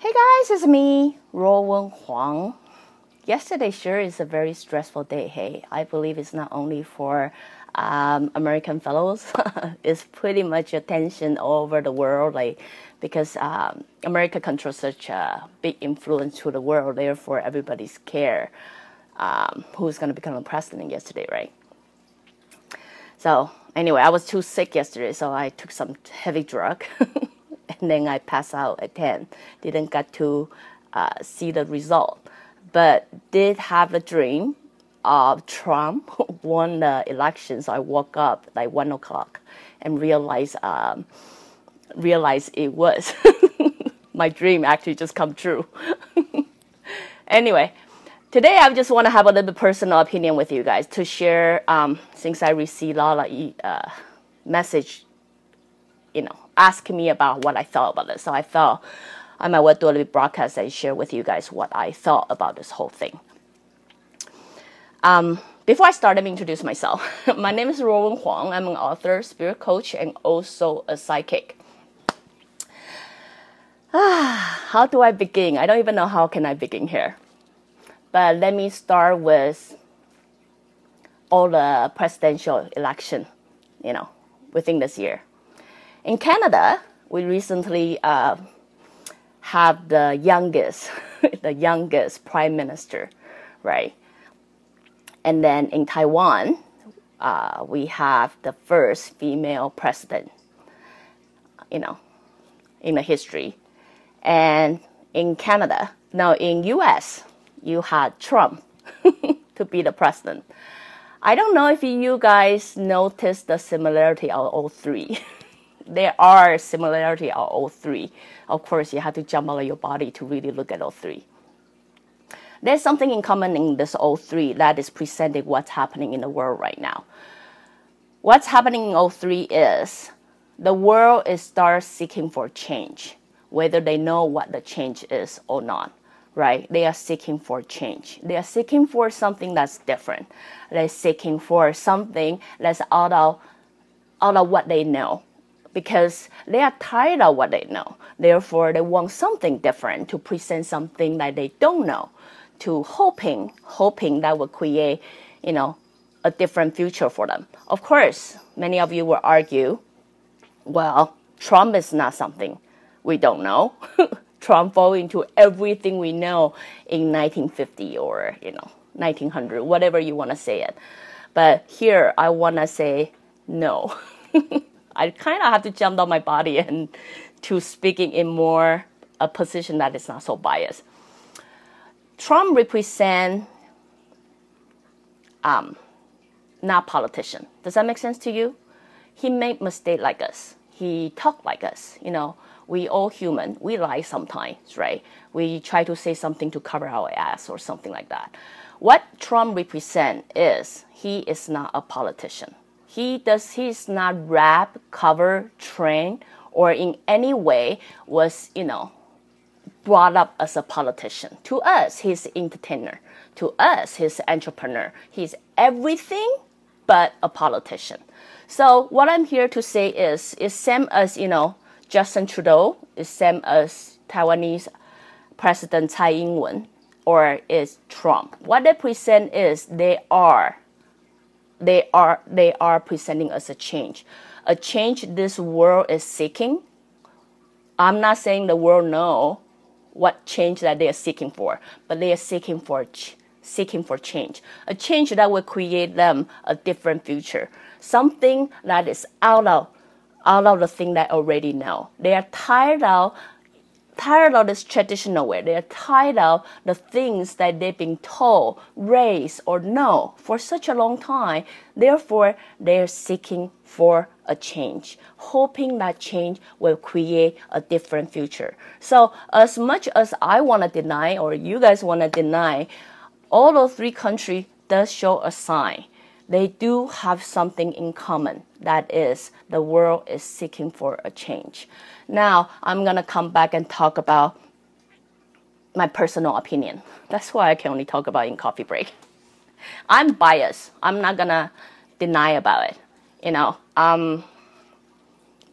Hey guys, it's me, Ruowen Huang. Yesterday sure is a very stressful day. Hey, I believe it's not only for um, American fellows. it's pretty much attention all over the world, like because um, America controls such a big influence to the world. Therefore, everybody's care um, who's going to become the president yesterday, right? So anyway, I was too sick yesterday, so I took some heavy drug, then I passed out at ten. Didn't get to uh, see the result, but did have a dream of Trump won the election. So I woke up like one o'clock and realized um, realized it was my dream actually just come true. anyway, today I just want to have a little personal opinion with you guys to share. Um, since I received a lot of uh, message, you know, asking me about what I thought about it. So I thought I might well do a little broadcast and share with you guys what I thought about this whole thing. Um, before I start, let me introduce myself. My name is Ruowen Huang. I'm an author, spirit coach, and also a psychic. Ah, how do I begin? I don't even know how can I begin here. But let me start with all the presidential election, you know, within this year. In Canada, we recently uh, have the youngest, the youngest prime minister, right? And then in Taiwan, uh, we have the first female president, you know, in the history. And in Canada, now in US, you had Trump to be the president. I don't know if you guys noticed the similarity of all three. there are similarity of all three. Of course, you have to jump out of your body to really look at all three there's something in common in this all three that is presenting what's happening in the world right now. What's happening in all three is the world is start seeking for change, whether they know what the change is or not. Right? They are seeking for change. They are seeking for something that's different. They're seeking for something that's out of out of what they know because they are tired of what they know. Therefore, they want something different to present something that they don't know to hoping, hoping that will create, you know, a different future for them. Of course, many of you will argue, well, Trump is not something we don't know. Trump fall into everything we know in 1950 or, you know, 1900, whatever you want to say it. But here, I want to say no. I kind of have to jump on my body and to speaking in more a position that is not so biased. Trump represent um, not politician. Does that make sense to you? He made mistake like us. He talk like us. You know, we all human. We lie sometimes, right? We try to say something to cover our ass or something like that. What Trump represent is he is not a politician. He does. He's not rap, cover, train, or in any way was you know brought up as a politician. To us, he's entertainer. To us, he's entrepreneur. He's everything but a politician. So what I'm here to say is, is same as you know Justin Trudeau, is same as Taiwanese President Tsai Ing-wen, or is Trump. What they present is they are, they are, they are presenting us a change, a change this world is seeking. I'm not saying the world know what change that they are seeking for, but they are seeking for seeking for change, a change that will create them a different future, something that is out of out of the thing that already know. They are tired of tired of this traditional way. They're tired of the things that they've been told, raised, or know for such a long time. Therefore, they're seeking for a change, hoping that change will create a different future. So, as much as I want to deny, or you guys want to deny, all those three countries does show a sign they do have something in common. That is, the world is seeking for a change. Now, I'm going to come back and talk about my personal opinion. That's why I can only talk about in coffee break. I'm biased. I'm not going to deny about it. You know, um,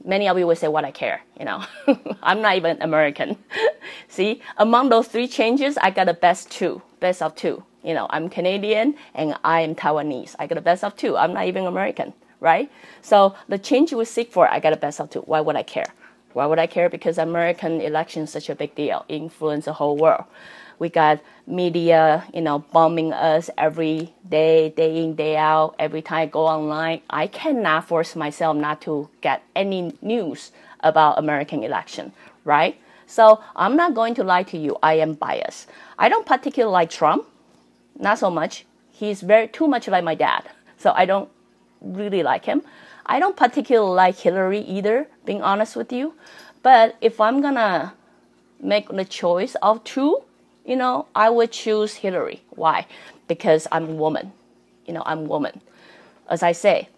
many of you will say, "What I care," you know. I'm not even American. See, among those three changes, I got the best two, best of two. You know, I'm Canadian and I am Taiwanese. I got the best of two. I'm not even American, right? So the change you would seek for, I got the best of two. Why would I care? Why would I care? Because American election is such a big deal, influence the whole world. We got media, you know, bombing us every day, day in, day out. Every time I go online, I cannot force myself not to get any news about American election, right? So I'm not going to lie to you. I am biased. I don't particularly like Trump, not so much. He's very too much like my dad, so I don't really like him. I don't particularly like Hillary either, being honest with you. But if I'm gonna make the choice of two, you know, I would choose Hillary. Why? Because I'm a woman. You know, I'm a woman. As I say,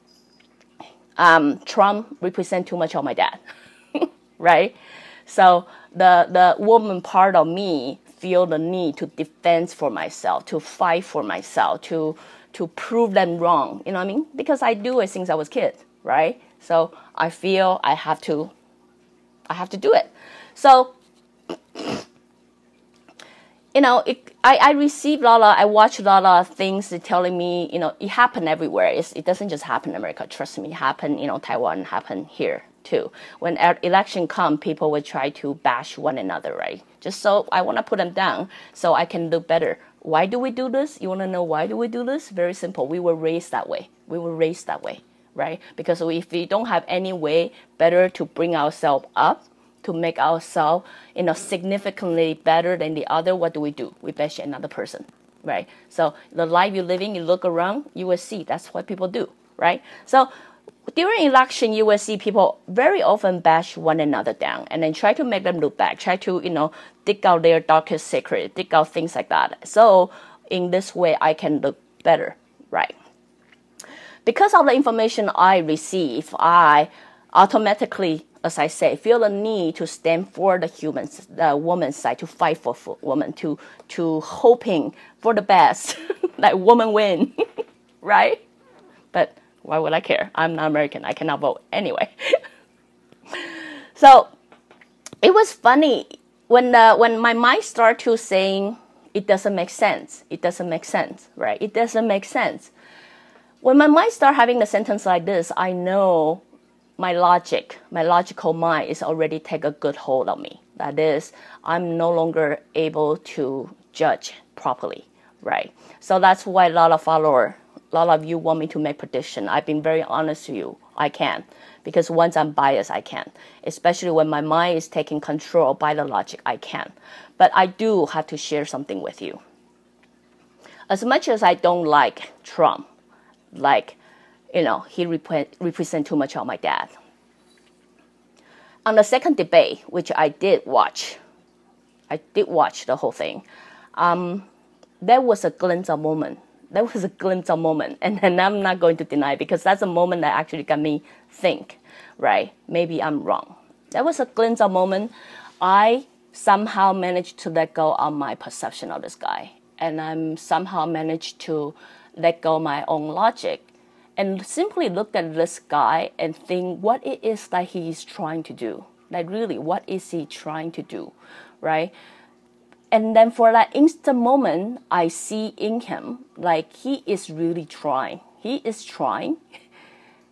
um, Trump represent too much of my dad, right? So the the woman part of me feel the need to defend for myself, to fight for myself, to to prove them wrong. You know what I mean? Because I do it since I was kid, right? So I feel I have to I have to do it. So you know, it, I, I receive a lot of, I watch a lot of things telling me, you know, it happened everywhere. It's, it doesn't just happen in America. Trust me, it happened, you know, Taiwan happened here too. When election come, people will try to bash one another, right? Just so I want to put them down so I can look better. Why do we do this? You want to know why do we do this? Very simple. We were raised that way. We were raised that way, right? Because if we don't have any way better to bring ourselves up, to make ourselves you know significantly better than the other, what do we do? We bash another person, right? So the life you're living, you look around, you will see that's what people do, right? So during election, you will see people very often bash one another down and then try to make them look bad, try to you know dig out their darkest secret, dig out things like that. So in this way, I can look better, right? Because of the information I receive, I automatically as I say, feel the need to stand for the humans, the woman's side, to fight for, for women, to to hoping for the best, like woman win, right? But why would I care? I'm not American. I cannot vote anyway. so it was funny when the when my mind started to saying it doesn't make sense. It doesn't make sense, right? It doesn't make sense. When my mind start having a sentence like this, I know my logic, my logical mind is already take a good hold of me. That is, I'm no longer able to judge properly, right? So that's why a lot of follower, a lot of you want me to make prediction. I've been very honest to you. I can because once I'm biased, I can. Especially when my mind is taking control by the logic, I can. But I do have to share something with you. As much as I don't like Trump, like you know, he rep- represent too much of my dad. On the second debate, which I did watch, I did watch the whole thing. Um, there was a glimpse of moment. There was a glimpse of moment, and, and I'm not going to deny because that's a moment that actually got me think. Right? Maybe I'm wrong. That was a glimpse of moment. I somehow managed to let go of my perception of this guy, and I'm somehow managed to let go my own logic and simply look at this guy and think what it is that he is trying to do. Like, really, what is he trying to do, right? And then for that instant moment, I see in him like he is really trying. He is trying.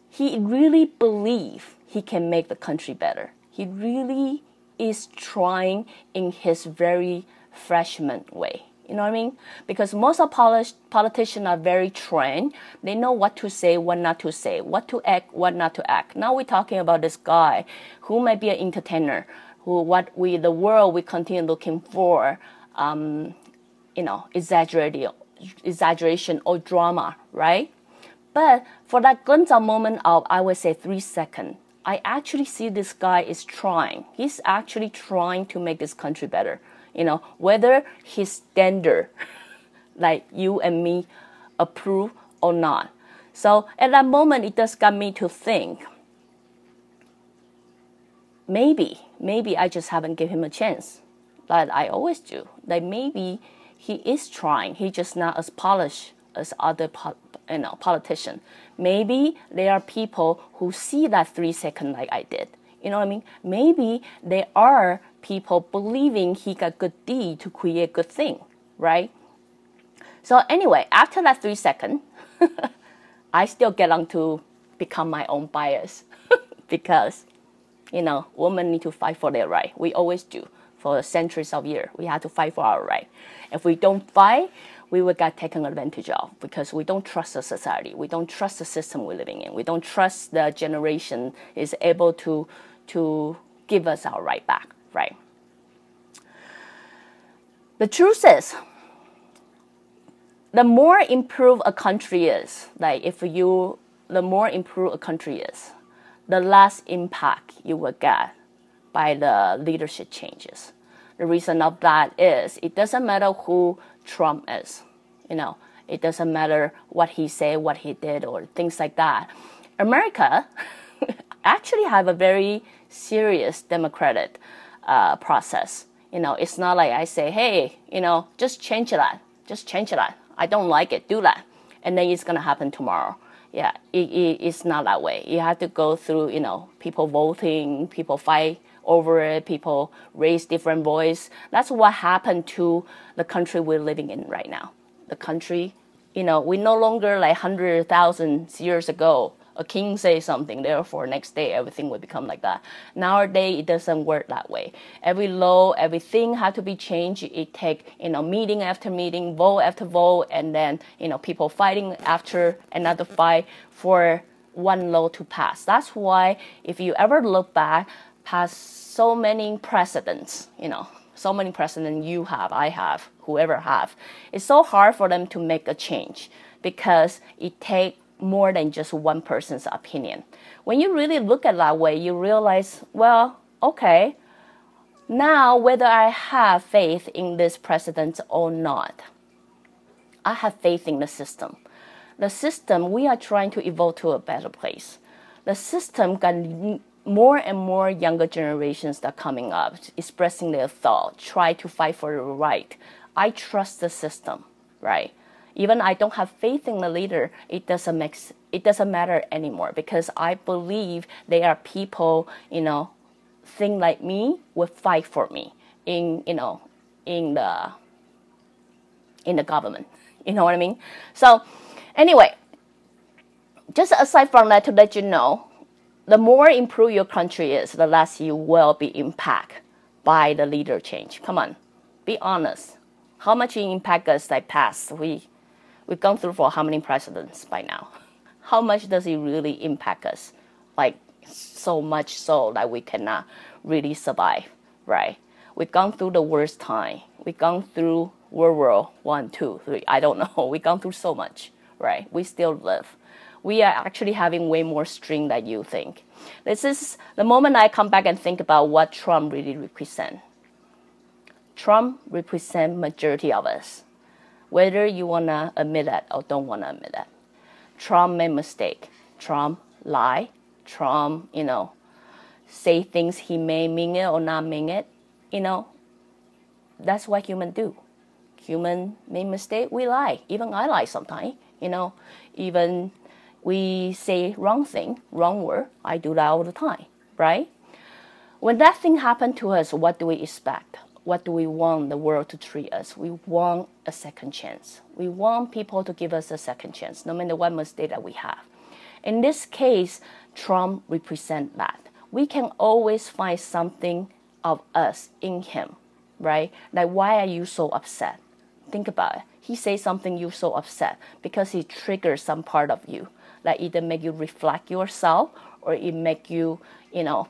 He really believes he can make the country better. He really is trying in his very freshman way. You know what I mean? Because most of polit- politicians are very trained. They know what to say, what not to say, what to act, what not to act. Now we're talking about this guy who might be an entertainer, who what we the world we continue looking for, um, you know, exaggeration, exaggeration or drama, right? But for that of moment of I would say three seconds, I actually see this guy is trying. He's actually trying to make this country better you know, whether his standard, like you and me, approve or not. So at that moment, it just got me to think. Maybe, maybe I just haven't given him a chance, like I always do. Like maybe he is trying. He just not as polished as other you know politician. Maybe there are people who see that three second like I did. You know what I mean? Maybe there are people believing he got good deed to create good thing, right? So anyway, after that three second, I still get on to become my own bias because, you know, women need to fight for their right. We always do for centuries of years. We have to fight for our right. If we don't fight, we will get taken advantage of because we don't trust the society. We don't trust the system we're living in. We don't trust the generation is able to to give us our right back, right? The truth is, the more improved a country is, like if you, the more improved a country is, the less impact you will get by the leadership changes. The reason of that is it doesn't matter who Trump is, you know, it doesn't matter what he said, what he did, or things like that. America actually have a very serious democratic uh, process. You know, it's not like I say, hey, you know, just change that, just change that. I don't like it, do that, and then it's gonna happen tomorrow. Yeah, it, it, it's not that way. You have to go through, you know, people voting, people fight over it, people raise different voice. That's what happened to the country we're living in right now. The country, you know, we no longer like hundred thousand years ago. A king says something, therefore next day everything will become like that. Nowadays it doesn't work that way. Every law, everything had to be changed. It take you know meeting after meeting, vote after vote, and then you know people fighting after another fight for one law to pass. That's why if you ever look back, past so many precedents, you know, so many precedents you have, I have, whoever have. It's so hard for them to make a change because it takes more than just one person's opinion. When you really look at that way, you realize, well, okay, now whether I have faith in this president or not, I have faith in the system. The system, we are trying to evolve to a better place. The system can more and more younger generations that are coming up expressing their thought try to fight for the right i trust the system right even i don't have faith in the leader it doesn't make it doesn't matter anymore because i believe there are people you know think like me will fight for me in you know in the in the government you know what i mean so anyway just aside from that to let you know the more improved your country is, the less you will be impacted by the leader change. Come on, be honest. How much impact us that past? We we've gone through for how many presidents by now? How much does it really impact us? Like so much so that we cannot really survive, right? We've gone through the worst time. We've gone through World War One, Two, Three. I don't know. We've gone through so much, right? We still live we are actually having way more string than you think. This is the moment I come back and think about what Trump really represent. Trump represent majority of us, whether you wanna admit that or don't wanna admit that. Trump made mistake. Trump lie. Trump, you know, say things he may mean it or not mean it. You know, that's what human do. Human make mistake. We lie. Even I lie sometimes. You know, even we say wrong thing, wrong word. I do that all the time, right? When that thing happened to us, what do we expect? What do we want the world to treat us? We want a second chance. We want people to give us a second chance, no matter what mistake that we have. In this case, Trump represents that. We can always find something of us in him, right? Like, why are you so upset? Think about it. He says something you're so upset because he triggers some part of you that either make you reflect yourself or it make you, you know,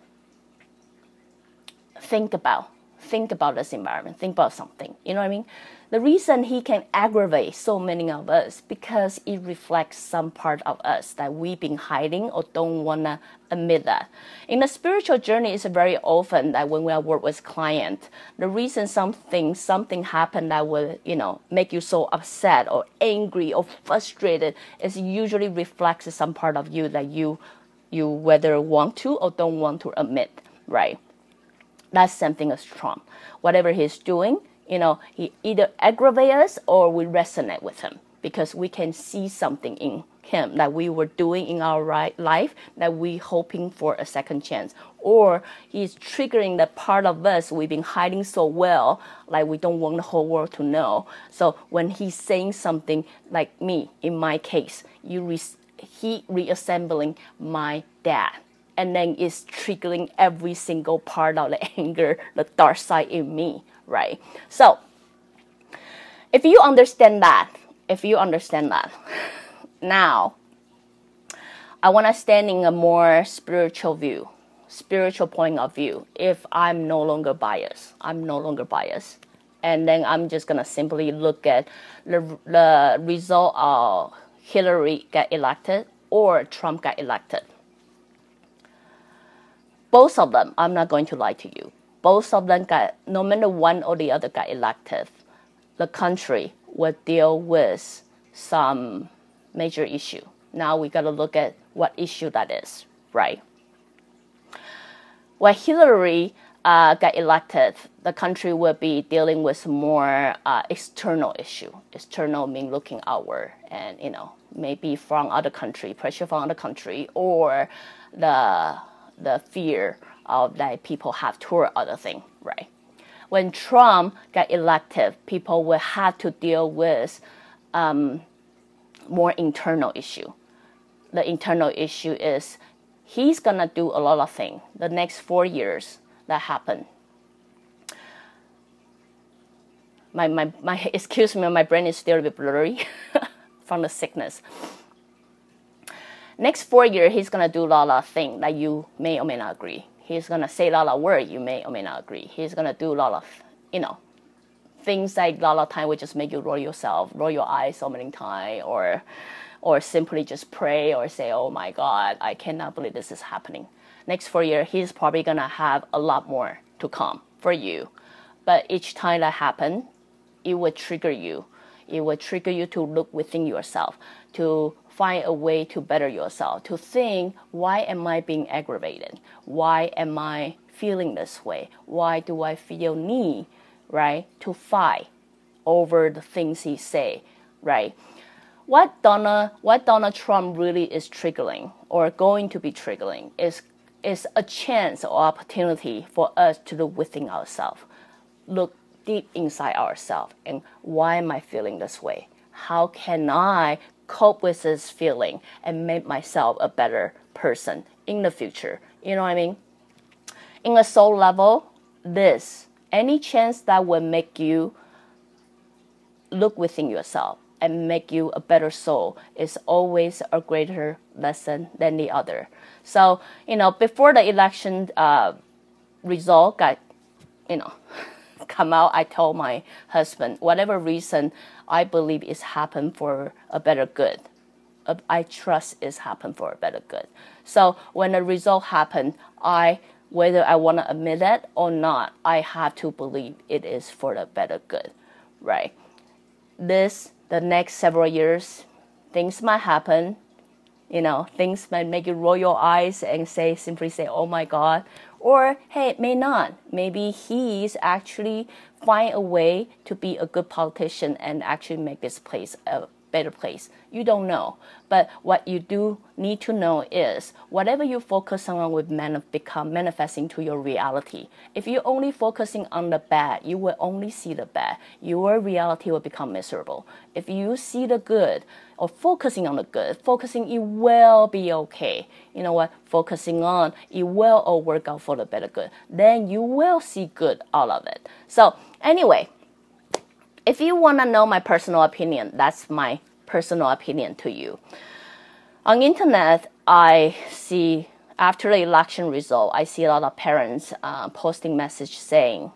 think about think about this environment, think about something. You know what I mean? The reason he can aggravate so many of us because it reflects some part of us that we've been hiding or don't wanna admit that. In the spiritual journey, it's very often that when we work with client, the reason something something happened that will you know make you so upset or angry or frustrated is usually reflects some part of you that you you whether want to or don't want to admit, right? That's something as Trump. Whatever he's doing, you know, he either aggravates us or we resonate with him because we can see something in him that we were doing in our right life that we hoping for a second chance. Or he's triggering the part of us we've been hiding so well like we don't want the whole world to know. So when he's saying something like me in my case you re- he reassembling my dad and then it's triggering every single part of the anger the dark side in me right so if you understand that if you understand that now I want to stand in a more spiritual view, spiritual point of view. If I'm no longer biased, I'm no longer biased. And then I'm just going to simply look at the, the result of Hillary got elected or Trump got elected. Both of them, I'm not going to lie to you, both of them got, no matter one or the other got elected, the country will deal with some major issue. Now we got to look at what issue that is, right? When Hillary uh, got elected, the country will be dealing with more uh, external issue. External mean looking outward, and you know maybe from other country, pressure from other country, or the the fear of that people have toward other thing, right? When Trump got elected, people will have to deal with um, more internal issue. The internal issue is he's gonna do a lot of things the next four years that happen. My, my, my excuse me, my brain is still a bit blurry from the sickness. Next four years, he's gonna do a lot of things that you may or may not agree. He's gonna say a lot of words you may or may not agree. He's gonna do a lot of, you know, things like a lot of time would just make you roll yourself, roll your eyes so many times, or or simply just pray or say, "Oh my God, I cannot believe this is happening." Next four year, he's probably gonna have a lot more to come for you, but each time that happens, it would trigger you. It would trigger you to look within yourself, to find a way to better yourself, to think, why am I being aggravated? Why am I feeling this way? Why do I feel need right, to fight over the things he say, right? What Donald, what Donald Trump really is triggering or going to be triggering is is a chance or opportunity for us to look within ourselves, look deep inside ourselves, and why am I feeling this way? How can I cope with this feeling and make myself a better person in the future? You know what I mean? In a soul level, this any chance that will make you look within yourself and make you a better soul is always a greater lesson than the other. So, you know, before the election uh, result got, you know, come out, I told my husband, whatever reason I believe is happened for a better good. Uh, I trust is happened for a better good. So when the result happened, I whether I want to admit it or not, I have to believe it is for the better good, right? This, the next several years, things might happen. You know, things might make you roll your eyes and say, simply say, oh my God. Or, hey, it may not. Maybe he's actually find a way to be a good politician and actually make this place a better place. You don't know. But what you do need to know is whatever you focus on will manif- become manifesting to your reality. If you're only focusing on the bad, you will only see the bad. Your reality will become miserable. If you see the good or focusing on the good, focusing it will be okay. You know what? Focusing on it will all work out for the better good. Then you will see good out of it. So anyway, if you want to know my personal opinion, that's my personal opinion to you. On internet, I see after the election result, I see a lot of parents uh, posting message saying,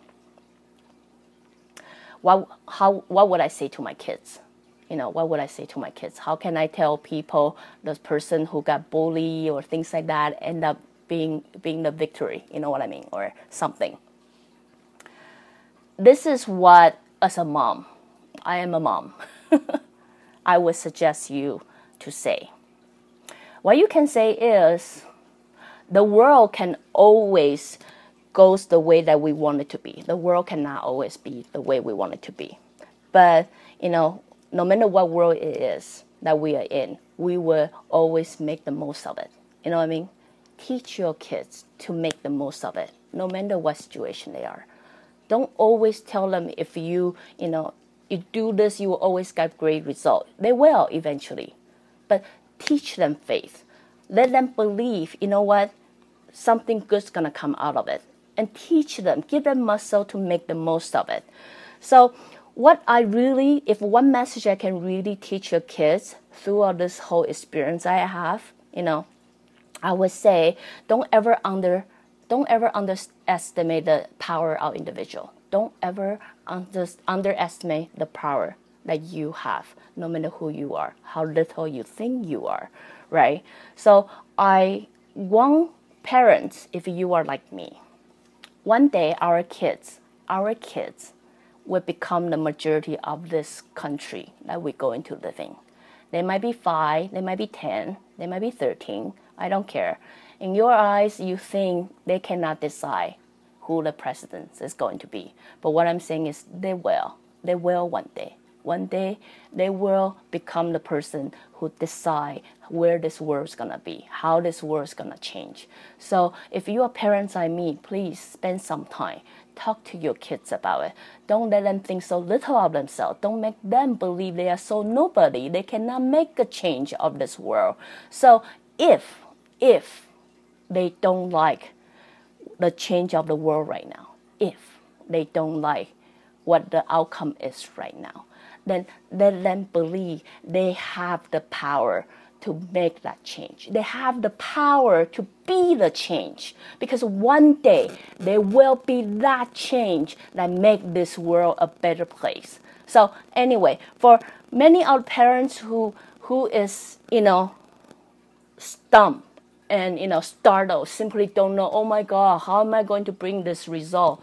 "What how what would I say to my kids? You know, what would I say to my kids? How can I tell people the person who got bullied or things like that end up being being the victory? You know what I mean, or something." This is what as a mom, I am a mom, I would suggest you to say. What you can say is the world can always goes the way that we want it to be. The world cannot always be the way we want it to be. But, you know, no matter what world it is that we are in, we will always make the most of it. You know what I mean? Teach your kids to make the most of it, no matter what situation they are. Don't always tell them if you, you know, you do this, you will always get great result. They will eventually. But teach them faith. Let them believe, you know what, something good's gonna come out of it. And teach them, give them muscle to make the most of it. So what I really, if one message I can really teach your kids throughout this whole experience I have, you know, I would say don't ever under don't ever underestimate the power of individual. Don't ever under, underestimate the power that you have, no matter who you are, how little you think you are, right? So I want parents, if you are like me, one day our kids, our kids will become the majority of this country that we're going to live in. They might be five, they might be 10, they might be 13. I don't care. In your eyes, you think they cannot decide who the president is going to be. But what I'm saying is they will. They will one day. One day, they will become the person who decide where this world is gonna be, how this world is gonna change. So if you are parents like me, please spend some time talk to your kids about it. Don't let them think so little of themselves. Don't make them believe they are so nobody. They cannot make a change of this world. So if if they don't like the change of the world right now, if they don't like what the outcome is right now, then let them believe they have the power to make that change. They have the power to be the change because one day there will be that change that make this world a better place. So anyway, for many our parents who who is you know stumped and you know startled, simply don't know. Oh my God, how am I going to bring this result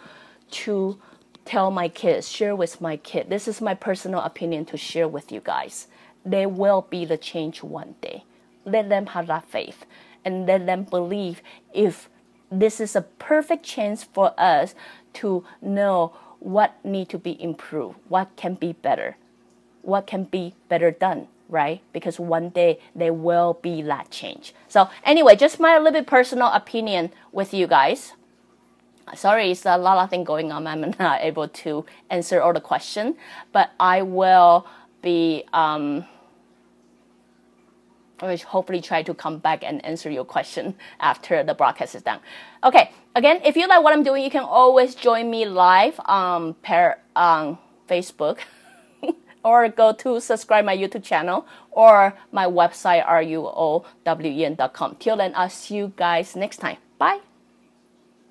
to tell my kids, share with my kid? This is my personal opinion to share with you guys there will be the change one day. Let them have that faith and let them believe if this is a perfect chance for us to know what need to be improved, what can be better, what can be better done, right? Because one day there will be that change. So anyway, just my little bit personal opinion with you guys. Sorry, it's a lot of things going on. I'm not able to answer all the question, but I will be um, I will hopefully try to come back and answer your question after the broadcast is done. Okay, again, if you like what I'm doing, you can always join me live on per, on Facebook. or go to subscribe my YouTube channel or my website ruowen.com. Till then, I'll see you guys next time. Bye.